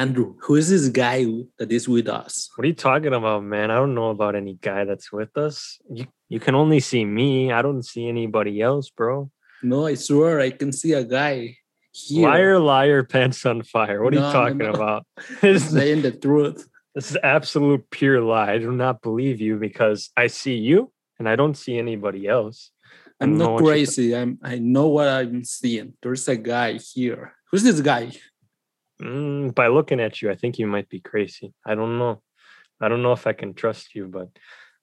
Andrew, who is this guy that is with us? What are you talking about, man? I don't know about any guy that's with us. You you can only see me. I don't see anybody else, bro. No, I swear I can see a guy here. Liar, liar, pants on fire. What are No, you talking no. about? saying the truth. this is absolute pure lie. I do not believe you because I see you and I don't see anybody else. I'm not crazy. I'm I know what I'm seeing. There's a guy here. Who's this guy? Mm, by looking at you, I think you might be crazy. I don't know. I don't know if I can trust you, but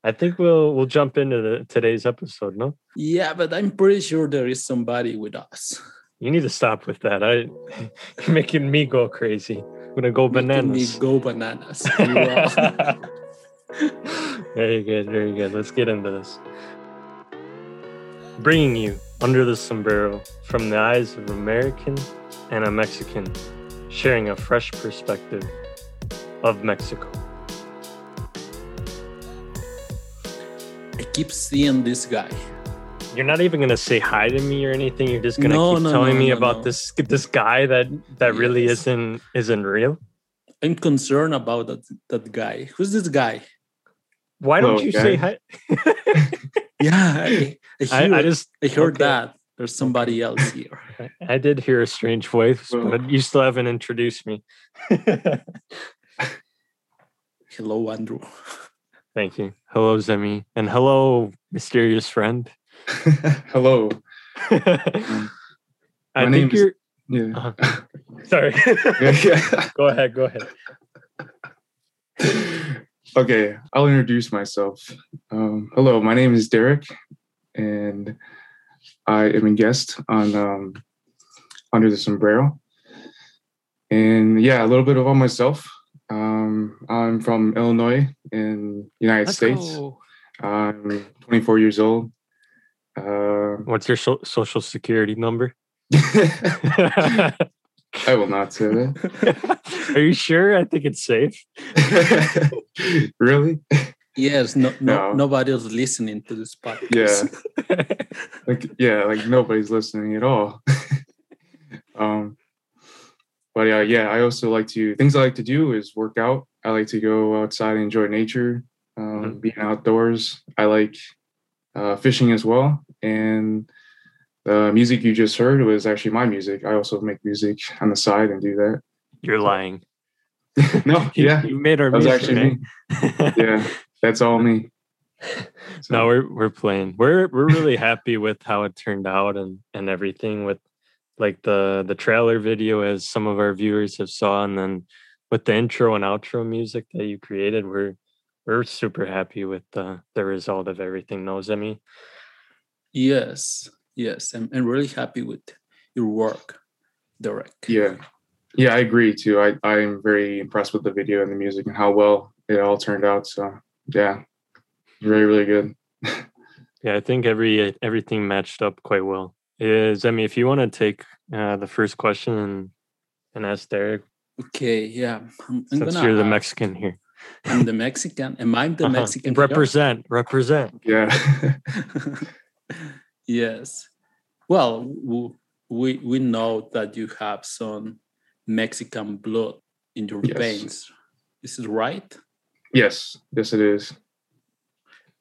I think we'll we'll jump into the, today's episode. No, Yeah, but I'm pretty sure there is somebody with us. you need to stop with that. I you're making me go crazy. I'm gonna go bananas. Making. Me go bananas. Very good, very good. Let's get into this. Bringing you under the sombrero from the eyes of American and a Mexican, sharing a fresh perspective of Mexico. I keep seeing this guy. You're not even gonna say hi to me or anything. You're just gonna No, keep no, telling no, me no, about no. this this guy that that really isn't isn't real. I'm concerned about that, that guy. Who's this guy? Why don't Hello, you say hi? Yeah, I, I, hear, I, I I, heard okay. that. There's somebody else here. I- I did hear a strange voice, Well- but you still haven't introduced me. Hello, Andrew. Thank you. Hello, Zemi, and hello, mysterious friend. Hello. I my think name is- you're Yeah. Uh-huh. sorry. Yeah. go ahead. Go ahead. okay, I'll introduce myself. Um, hello, my name is Derek, and I am a guest on um, Under the Sombrero. And yeah, a little bit about myself. Um, I'm from Illinois in United Let's States. go. I'm 24 years old. Uh, What's your so- social security number? I will not say that. Are you sure? I think it's safe. really? Yes, no, no, No. nobody's listening to this podcast. Yeah. like yeah like nobody's listening at all um but uh, yeah i also like to things i like to do is work out i like to go outside and enjoy nature um, Mhm. being outdoors i like uh, fishing as well and the music you just heard was actually my music i also make music on the side and do that You're lying. no yeah you made our that was music. actually me yeah that's all me So, no, we're we're playing. We're we're really happy with how it turned out and and everything with like the the trailer video as some of our viewers have saw and then with the intro and outro music that you created we're we're super happy with the the result of everything knows I mean Yes, yes. I'm, I'm really happy with your work, Derek. Yeah. Yeah, I agree too. I, I'm very impressed with the video and the music and how well it all turned out. So yeah. Really, really good. yeah I think every everything matched up quite well. Is I mean if you want to take uh, the first question and and ask Derek Okay, yeah. I'm, I'm since gonna you're the Mexican here. I'm the Mexican. Am I the Uh-huh. Mexican? here? Represent, represent. Yeah. yes. Well, we we know that you have some Mexican blood in your Yes. veins. Is it right? Yes. Yes, it is.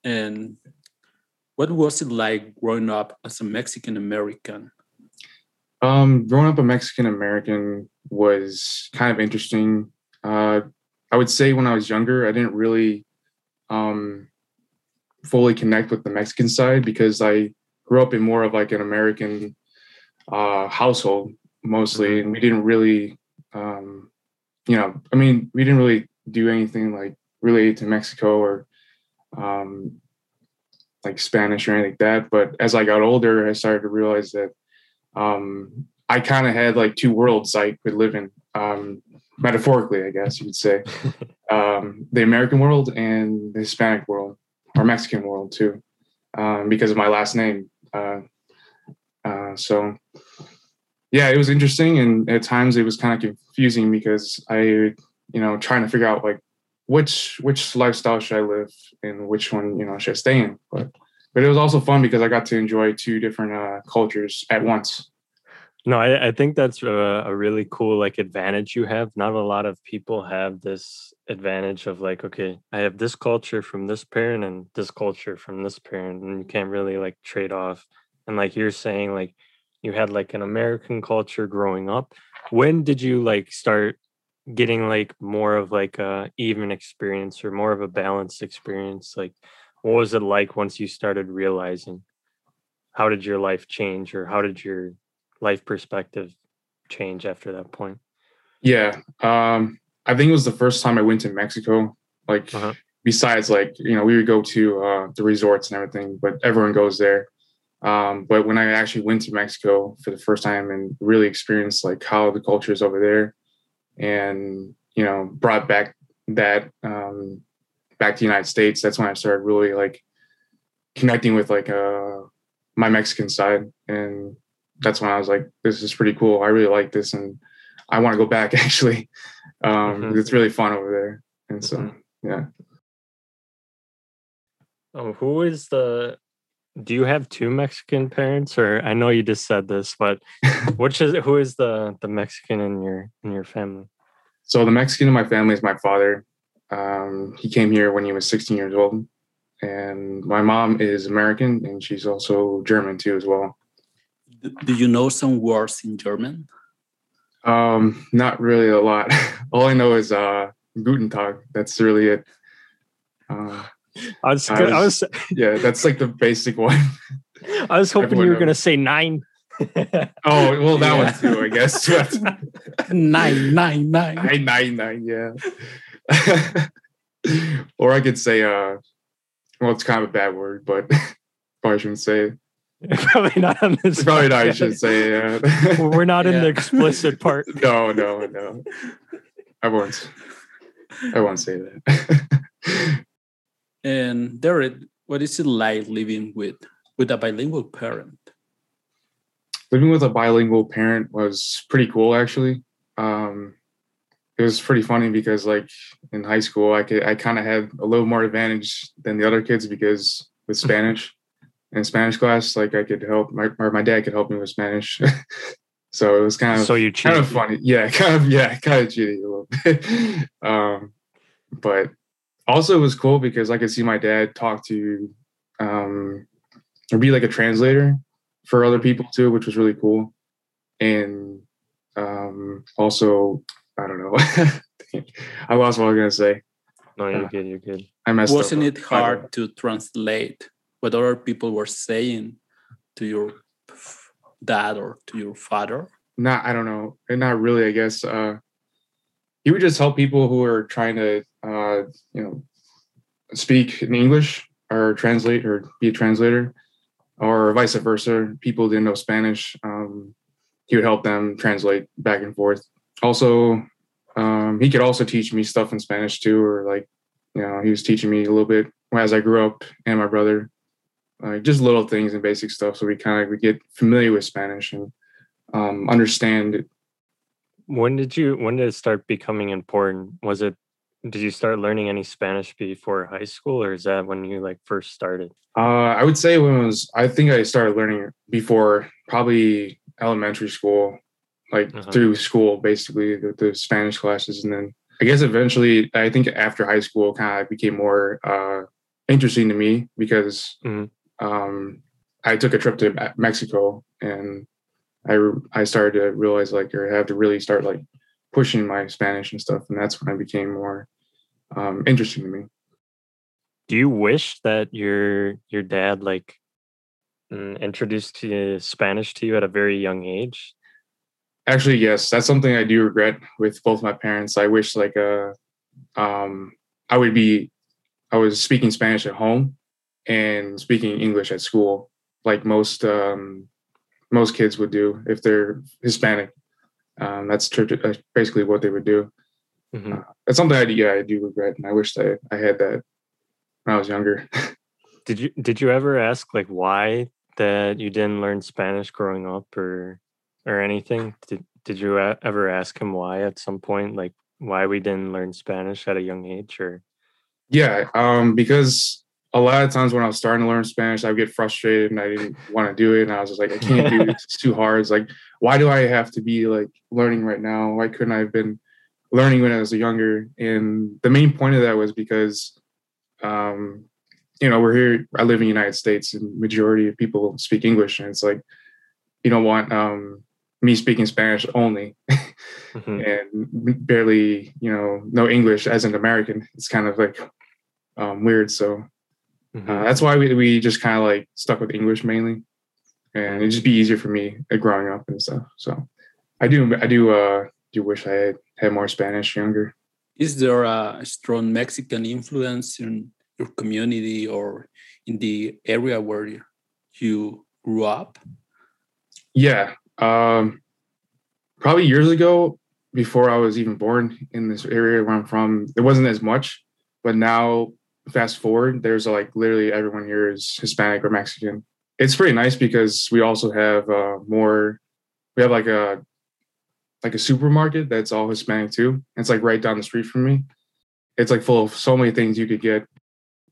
And what was it like growing up as a Mexican American? Um, growing up a Mexican American was kind of interesting. Uh, I would say when I was younger, I didn't really um, fully connect with the Mexican side because I grew up in more of like an American uh, household mostly, and we didn't really, um, you know, I mean, we didn't really do anything like related to Mexico or um, like Spanish or anything like that. But as I got older, I started to realize that um, I kind of had like two worlds I could live in, um, metaphorically, I guess you could say, um, the American world and the Hispanic world or Mexican world too, um, because of my last name. Uh, uh, so, yeah, it was interesting, and at times it was kind of confusing because I, you know, trying to figure out like which which lifestyle should I live and which one you know should I stay in, but but it was also fun because I got to enjoy two different uh, cultures at once. No, I, I think that's a, a really cool like advantage you have. Not a lot of people have this advantage of like, okay, I have this culture from this parent and this culture from this parent, and you can't really like trade off. And like you're saying, like you had like an American culture growing up. When did you like start getting like more of like a even experience or more of a balanced experience? Like what was it like once you started realizing how did your life change or how did your life perspective change after that point? Yeah. Um, I think it was the first time I went to Mexico. Like, uh-huh. besides, like, you know, we would go to uh, the resorts and everything, but everyone goes there. Um, but when I actually went to Mexico for the first time and really experienced like how the culture is over there and, you know, brought back that um, back to the United States, that's when I started really like connecting with like uh, my Mexican side. And that's when I was like, this is pretty cool. I really like this, and I want to go back. Actually, um, mm-hmm. it's really fun over there, and so mm-hmm. yeah. Oh, who is the? Do you have two Mexican parents, or I know you just said this, but which is who is the the Mexican in your in your family? So the Mexican in my family is my father. Um, he came here when he was 16 years old, and my mom is American, and she's also German too as well do you know some words in German? Um, not really a lot. All I know is uh, Guten Tag. That's really it. Uh, I was, I was, I was, yeah, that's like the basic one. I was hoping Everyone you were going to say nein. oh well, that yeah. one too, I guess. nein, nein, nein, nein, nein, nein. Yeah. or I could say, uh, well, it's kind of a bad word, but probably shouldn't say it. probably not on this. Probably not. I should say. Yeah. We're not yeah. in the explicit part. No, no, no. I won't. I won't say that. And Derek, what is it like living with with a bilingual parent? Living with a bilingual parent was pretty cool, actually. Um, it was pretty funny because, like in high school, I could I kind of had a little more advantage than the other kids because with Spanish in Spanish class, like I could help my or my dad could help me with Spanish. so it was kind of so you kind of funny. Yeah, kind of yeah, kind of cheating a little bit. um, but also it was cool because I could see my dad talk to um or be like a translator for other people too, which was really cool. And um also I don't know. I lost what I was gonna say. No, you're uh, good. You're good. I messed Wasn't up. it hard to translate what other people were saying to your dad or to your father? Not, I don't know, and not really. I guess uh, he would just help people who are trying to, uh, you know, speak in English or translate or be a translator, or vice versa. People didn't know Spanish. Um, he would help them translate back and forth. Also, um, he could also teach me stuff in Spanish too, or like, you know, he was teaching me a little bit as I grew up and my brother uh, just little things and basic stuff. So we kind of we get familiar with Spanish and um, understand. When did you? When did it start becoming important? Was it? Did you start learning any Spanish before high school, or is that when you like first started? Uh, I would say when it was. I think I started learning before probably elementary school, like uh-huh. through school, basically the, the Spanish classes, and then I guess eventually, I think after high school, kind of became more uh, interesting to me because mm-hmm um, I took a trip to Mexico and I I started to realize like or have to really start like pushing my Spanish and stuff, and that's when I became more um, interesting to me. Do you wish that your your dad like mm, introduced to Spanish to you at a very young age? Actually, yes, that's something I do regret with both my parents. I wish like uh um I would be I was speaking Spanish at home and speaking English at school, like most um, most kids would do if they're Hispanic. Um, that's uh, basically what they would do. Mm-hmm. Uh, it's something I do, yeah I do regret, and I wish that I had that when I was younger. did you did you ever ask like why that you didn't learn Spanish growing up or or anything? Did did you ever ask him why at some point, like why we didn't learn Spanish at a young age, or? Yeah, um, because a lot of times when I was starting to learn Spanish, I would get frustrated and I didn't want to do it. And I was just like, I can't do it. It's too hard. It's like, why do I have to be like learning right now? Why couldn't I have been learning when I was younger? And the main point of that was because, um, you know, we're here, I live in the United States and majority of people speak English. And it's like, you don't want um, me speaking Spanish only mm-hmm. and barely, you know, no English as an American. It's kind of like um, weird. So mm-hmm. uh, that's why we, we just kind of like stuck with English mainly. And it'd just be easier for me uh, growing up and stuff. So I do, I do, uh, do wish I had, had more Spanish younger. Is there a strong Mexican influence in your community or in the area where you grew up? Yeah, um, probably years ago, before I was even born in this area where I'm from, there wasn't as much. But now, fast forward, there's like literally everyone here is Hispanic or Mexican. It's pretty nice because we also have uh, more. We have like a like a supermarket that's all Hispanic too. It's like right down the street from me. It's like full of so many things you could get.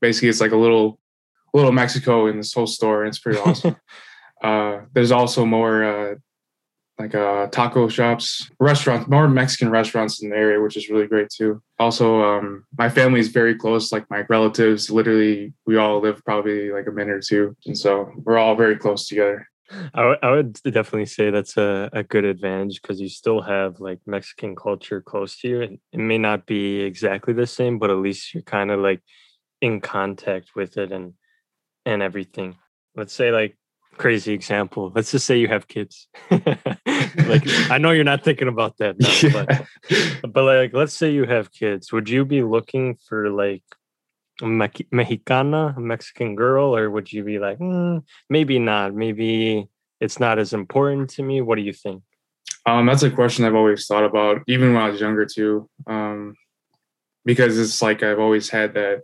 Basically, it's like a little little Mexico in this whole store. and It's pretty awesome. uh, there's also more uh, like uh, taco shops, restaurants, more Mexican restaurants in the area, which is really great too. Also, um, my family is very close. Like my relatives, literally, we all live probably like a minute or two, and so we're all very close together. I, w- I would definitely say that's a, a good advantage because you still have like Mexican culture close to you. It, it may not be exactly the same, but at least you're kind of like in contact with it and and everything. Let's say like crazy example. Let's just say you have kids. like I know you're not thinking about that, now, yeah. but but like let's say you have kids. Would you be looking for like Me- Mexicana, a Mexican girl, or would you be like, mm, maybe not? Maybe it's not as important to me. What do you think? Um, that's a question I've always thought about, even when I was younger too. Um, because it's like I've always had that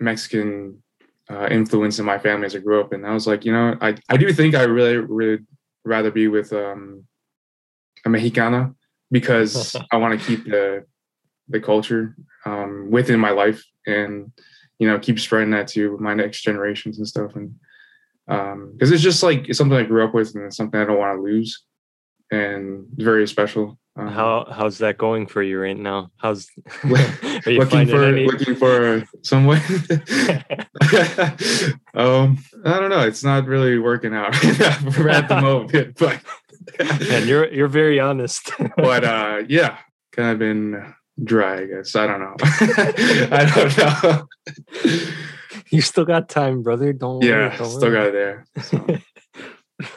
Mexican uh, influence in my family as I grew up. And I was like, you know, I, I do think I really would rather be with um, a Mexicana because I want to keep the the culture um, within my life and you know keep spreading that to my next generations and stuff. And um because it's just like it's something I grew up with and it's something I don't want to lose and very special. Um, How how's that going for you right now? How's are you looking for any... looking for someone? um, I don't know. It's not really working out at the moment, but and you're you're very honest. but uh, yeah, kind of been dry. I guess I don't know. I don't know. You still got time, brother. Don't yeah, worry, don't still worry. got it there. So.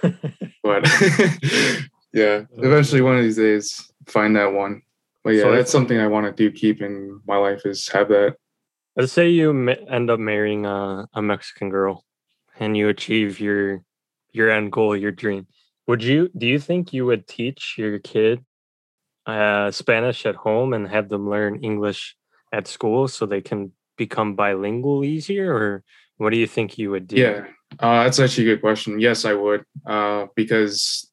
but yeah, eventually one of these days find that one. But yeah, so that's something I want to do. Keep in my life is have that. Let's say you end up marrying a, a Mexican girl, and you achieve your your end goal, your dream. Would you? Do you think you would teach your kid uh, Spanish at home and have them learn English at school so they can become bilingual easier, or what do you think you would do? Yeah, uh, that's actually a good question. Yes, I would, uh, because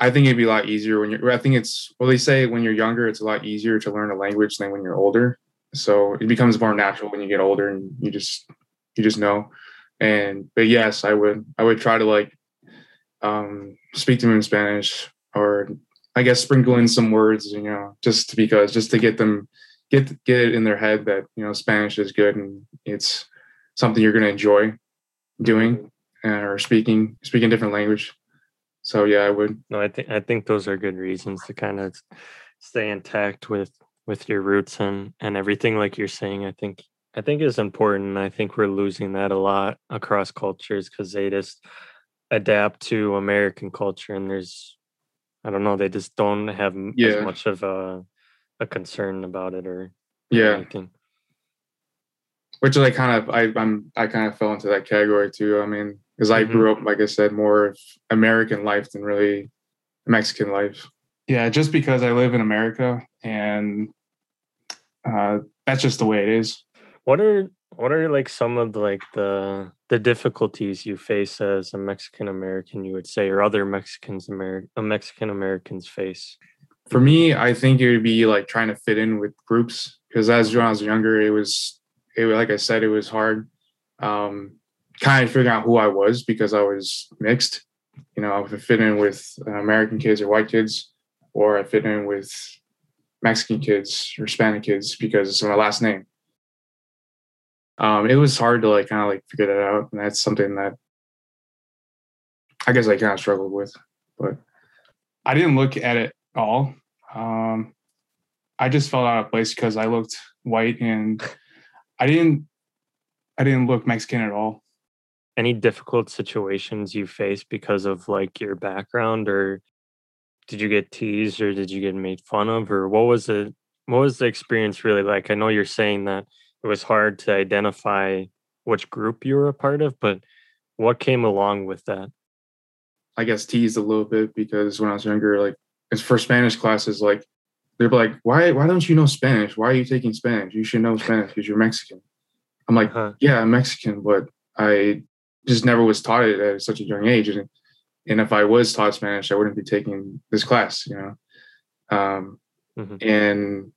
I think it'd be a lot easier when you're. I think it's well, they say when you're younger, it's a lot easier to learn a language than when you're older. So it becomes more natural when you get older, and you just you just know. And but yes, I would I would try to like um, speak to them in Spanish, or I guess sprinkle in some words, you know, just because just to get them get get it in their head that you know Spanish is good and it's something you're going to enjoy doing uh, or speaking speaking different language. So yeah, I would. No, I think I think those are good reasons to kind of stay intact with with your roots and and everything like you're saying. I think I think is important. I think we're losing that a lot across cultures because they just adapt to American culture and there's I don't know, they just don't have yeah. as much of a a concern about it or yeah. Anything. Which I kind of I I'm I kind of fell into that category too. I mean, because I mm-hmm. grew up, like I said, more of American life than really Mexican life. Yeah, just because I live in America and uh, that's just the way it is. What are what are like some of the, like the the difficulties you face as a Mexican American, you would say, or other Mexicans American uh, Mexican Americans face? For me, I think it would be like trying to fit in with groups because as when I was younger, it was it like I said, it was hard um, kind of figuring out who I was because I was mixed. You know, I would fit in with American kids or white kids, or I fit in with Mexican kids or Hispanic kids because it's my last name. Um, it was hard to like kind of like figure that out, and that's something that I guess I kind of struggled with. But I didn't look at it all. Um, I just felt out of place because I looked white and I didn't I didn't look Mexican at all. Any difficult situations you faced because of like your background or did you get teased or did you get made fun of or what was it what was the experience really like? I know you're saying that it was hard to identify which group you were a part of, but what came along with that? I guess teased a little bit because when I was younger, like it's for Spanish classes, like they're like, why why don't you know Spanish? Why are you taking Spanish? You should know Spanish because you're Mexican. I'm like, uh-huh. yeah, I'm Mexican, but I just never was taught it at such a young age. And, and if I was taught Spanish, I wouldn't be taking this class, you know. Um, mm-hmm. And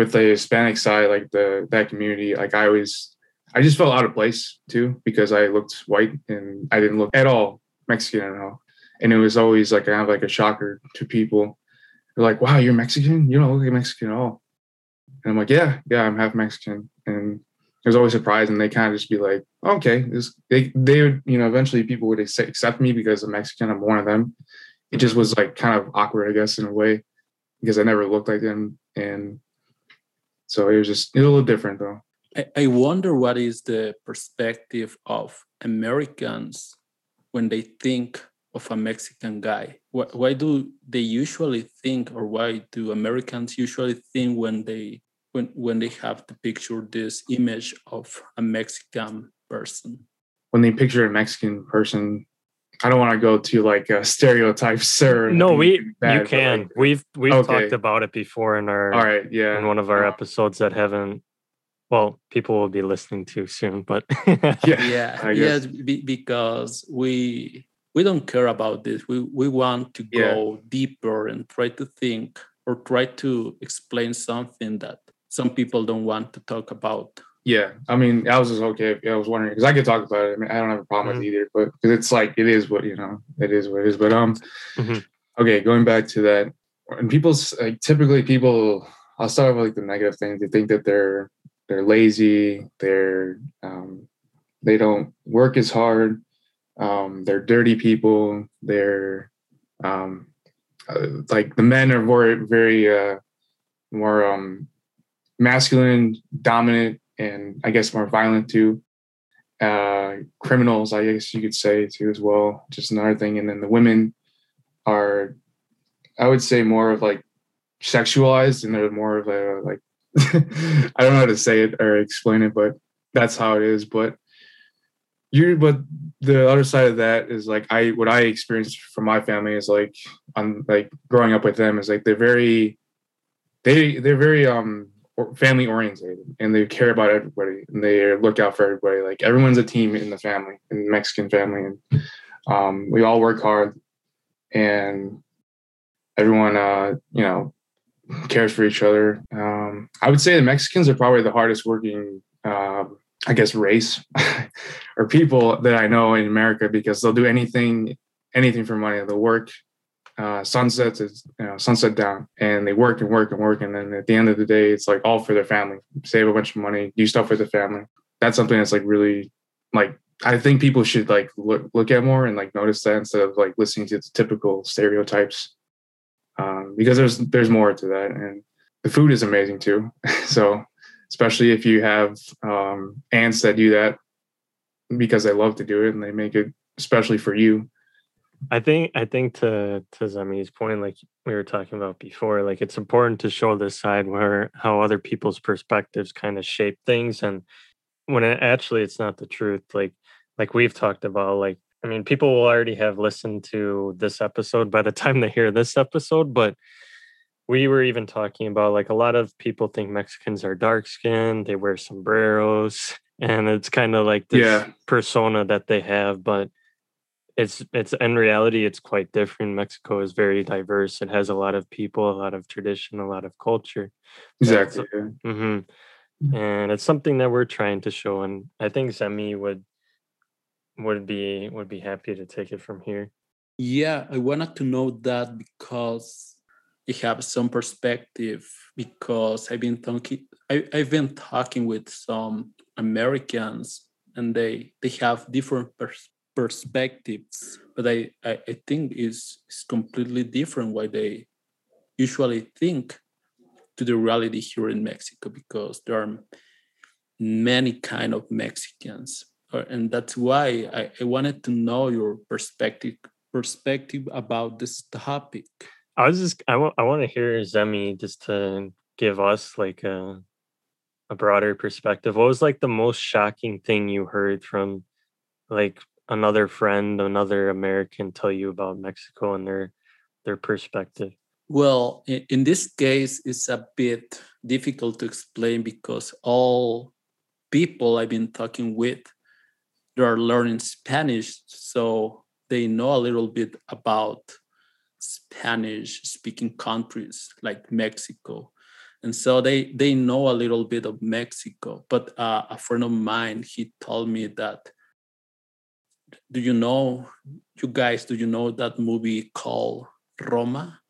with the Hispanic side, like the that community, like I always, I just felt out of place too because I looked white and I didn't look at all Mexican at all. And it was always like kind of like a shocker to people. They're like, "Wow, you're Mexican? You don't look like Mexican at all." And I'm like, "Yeah, yeah, I'm half Mexican." And it was always surprising. They kind of just be like, okay, this, they they would you know eventually people would accept me because I'm Mexican. I'm one of them. It just mm-hmm. was like kind of awkward, I guess, in a way, because I never looked like them, and so it was just it was a little different though. I, I wonder what is the perspective of Americans when they think of a Mexican guy. Why, why do they usually think, or why do Americans usually think when they when when they have to picture this image of a Mexican person? When they picture a Mexican person, I don't want to go to like uh, stereotypes, sir. No, we bad, you can. Like, we've we've okay. talked about it before in our all right, yeah, in one of our episodes that haven't. Well, people will be listening to soon, but yeah, yeah, yes, because we we don't care about this. We we want to go yeah. deeper and try to think or try to explain something that some people don't want to talk about. Yeah, I mean, I was just okay. I was wondering because I could talk about it. I mean, I don't have a problem mm-hmm. with either, but because it's like it is what you know, it is what it is. But um, mm-hmm. okay, going back to that, and people's like typically people, I'll start with like the negative things. They think that they're they're lazy, they're um, they don't work as hard, um, they're dirty people, they're um, uh, like the men are more very uh, more um masculine, dominant, and I guess more violent too. Uh, criminals, I guess you could say too as well. Just another thing. And then the women are, I would say, more of like sexualized, and they're more of a like I don't know how to say it or explain it, but that's how it is. But you, but the other side of that is like I what I experienced from my family is like on like growing up with them is like they're very they they're very um family oriented and they care about everybody and they look out for everybody. Like everyone's a team in the family, in the Mexican family, and um, we all work hard and everyone, uh, you know, cares for each other. Um, I would say the Mexicans are probably the hardest working, uh, I guess, race or people that I know in America because they'll do anything, anything for money. They'll work uh, sunsets is you know sunset down. And they work and work and work. And then at the end of the day it's like all for their family. Save a bunch of money do stuff for the family. That's something that's like really like i think people should like look, look at more and like notice that instead of like listening to the typical stereotypes. Um, because there's there's more to that. And the food is amazing too. So especially if you have um, aunts that do that because they love to do it and they make it especially for you I think I think to to Zami's point, like we were talking about before, like it's important to show this side where how other people's perspectives kind of shape things, and when it, actually it's not the truth. Like like we've talked about, like I mean, people will already have listened to this episode by the time they hear this episode, but we were even talking about like a lot of people think Mexicans are dark skinned, they wear sombreros, and it's kind of like this yeah. persona that they have, but it's it's in reality it's quite different mexico is very diverse it has a lot of people a lot of tradition a lot of culture exactly mm-hmm. and it's something that we're trying to show. And I think Zemi would would be would be happy to take it from here. Yeah, I wanted to know that because I have some perspective because I've been talking I, I've been talking with some Americans and they they have different pers- perspectives, but I, I, I think is is completely different why they usually think to the reality here in Mexico because there are many kind of Mexicans uh, and that's why I, I wanted to know your perspective perspective about this topic. I was just I want I want to hear Zemi just to give us like a a broader perspective. What was like the most shocking thing you heard from like another friend, another American tell you about Mexico and their their perspective? Well, in, this case, it's a bit difficult to explain because all people I've been talking with they are learning Spanish, so they know a little bit about Spanish speaking countries like Mexico. And so they they know a little bit of Mexico. But uh, a friend of mine, he told me that do you know you guys do you know that movie called Roma?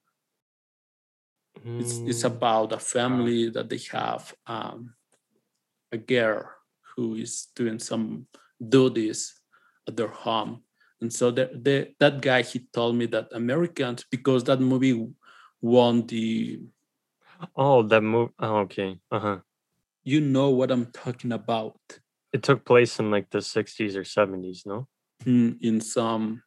Mm. It's it's mm. about a family that they have um, a girl who is doing some duties at their home and so the, the, that guy he told me that americans because that movie won the oh that movie oh, okay uh-huh you know what i'm talking about it took place in like the 60s or 70s no in some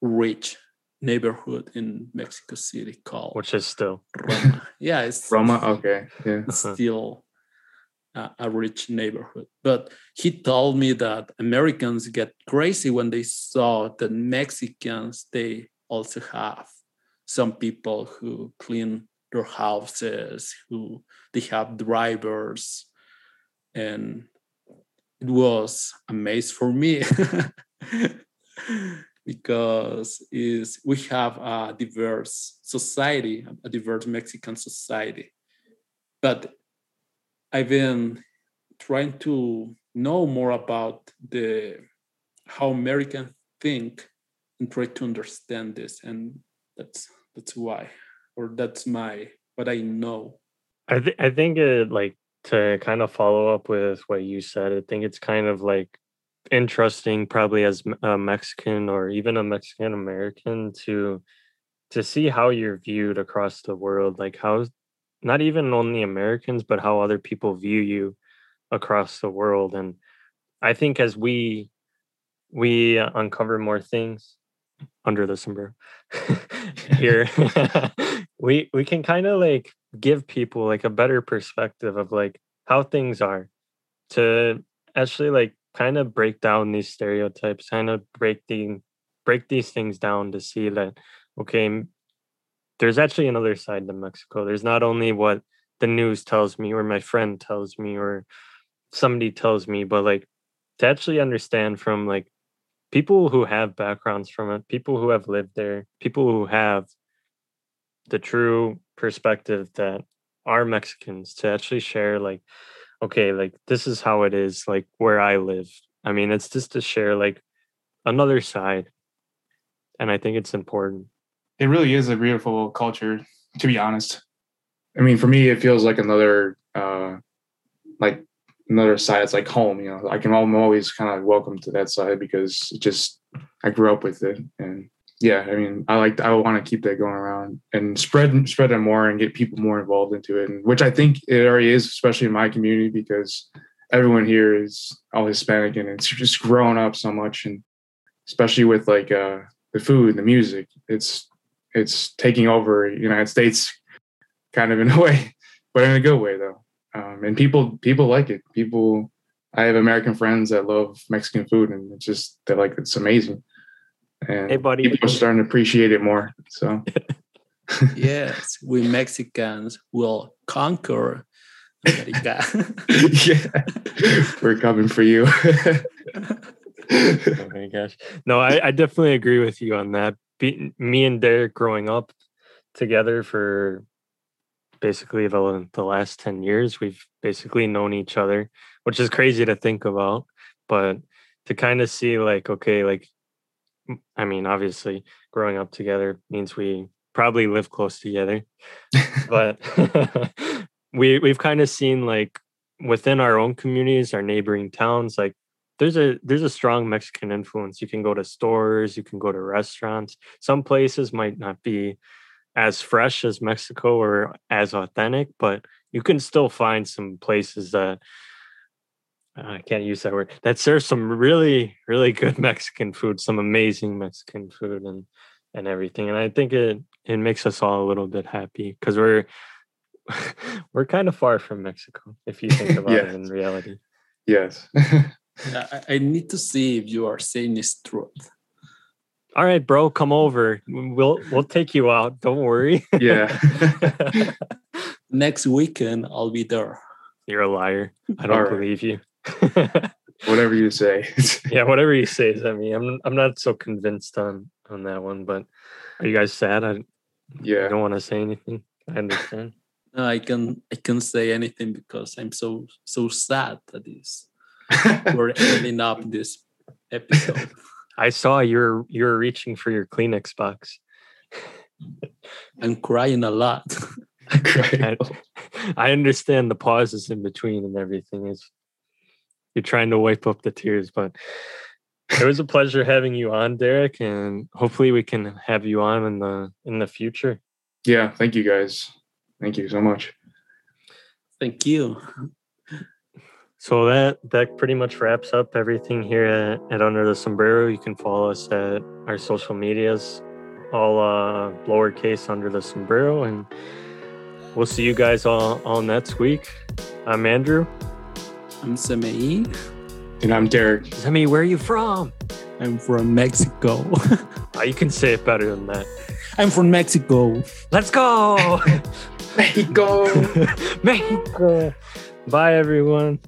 rich neighborhood in mexico city called which is still. Roma. Yeah it's roma? Okay yeah. still a, a rich neighborhood. But he told me that Americans get crazy when they saw that Mexicans, they also have some people who clean their houses, who they have drivers. And it was a maze for me because is we have a diverse society, a diverse Mexican society. But I've been trying to know more about the how Americans think and try to understand this, and that's that's why, or that's my what I know. I th- I think it like to kind of follow up with what you said. I think it's kind of like interesting, probably as a Mexican or even a Mexican American, to to see how you're viewed across the world, like how not even only Americans, but how other people view you across the world. And I think as we we uh, uncover more things under the sombrero here, we we can kind of like give people like a better perspective of like how things are to actually like kind of break down these stereotypes, kind of break the break these things down to see that okay there's actually another side to Mexico. There's not only what the news tells me or my friend tells me or somebody tells me, but like to actually understand from like people who have backgrounds from it, people who have lived there, people who have the true perspective that are Mexicans to actually share like, okay, like this is how it is, like where I live. I mean, it's just to share like another side. And I think it's important it really is a beautiful culture, to be honest. I mean, for me, it feels like another, uh, like another side. It's like home, you know. I can I'm always kind of welcome to that side because it just I grew up with it, and yeah, I mean, I like I want to keep that going around and spread spread it more and get people more involved into it, and which I think it already is, especially in my community because everyone here is all Hispanic and it's just grown up so much, and especially with like uh, the food and the music, it's it's taking over United States kind of in a way, but in a good way though. Um, and people people like it. People I have American friends that love Mexican food and it's just they're like it's amazing. And hey, buddy. people are starting to appreciate it more. So yes, we Mexicans will conquer America. yeah, we're coming for you. oh my gosh. No, I, I definitely agree with you on that be, me and Derek growing up together for basically the the last 10 years we've basically known each other, which is crazy to think about, but to kind of see like okay, like I mean, obviously growing up together means we probably live close together. but we we've kind of seen like within our own communities, our neighboring towns, like there's a there's a strong Mexican influence. You can go to stores, you can go to restaurants. Some places might not be as fresh as Mexico or as authentic, but you can still find some places that I can't use that word that serves some really really good Mexican food, some amazing Mexican food and and everything. And I think it it makes us all a little bit happy because we're we're kind of far from Mexico if you think about yes. it in reality. Yes. I, I need to see if you are saying this truth. All right, bro, come over. We'll we'll take you out. Don't worry. Yeah. Next weekend I'll be there. You're a liar. I don't right. believe you. whatever you say. yeah, whatever you say. I mean, I'm I'm not so convinced on on that one, but are you guys sad? I yeah. I don't want to say anything. I understand. No, I can I can say anything because I'm so so sad that is we're ending up this episode. I saw you're you're reaching for your Kleenex box. I'm crying a lot. I, I understand the pauses in between and everything is you're trying to wipe up the tears, but it was a pleasure having you on, Derek, and hopefully we can have you on in the in the future. Yeah, thank you guys. Thank you so much. Thank you. So that that pretty much wraps up everything here at, at Under the Sombrero. You can follow us at our social medias, all uh, lowercase Under the Sombrero, and we'll see you guys all all next week. I'm Andrew. I'm Semei. And I'm Derek. Semei, where are you from? I'm from Mexico. oh, you can say it better than that. I'm from Mexico. Let's go. Mexico. Mexico. Bye, everyone.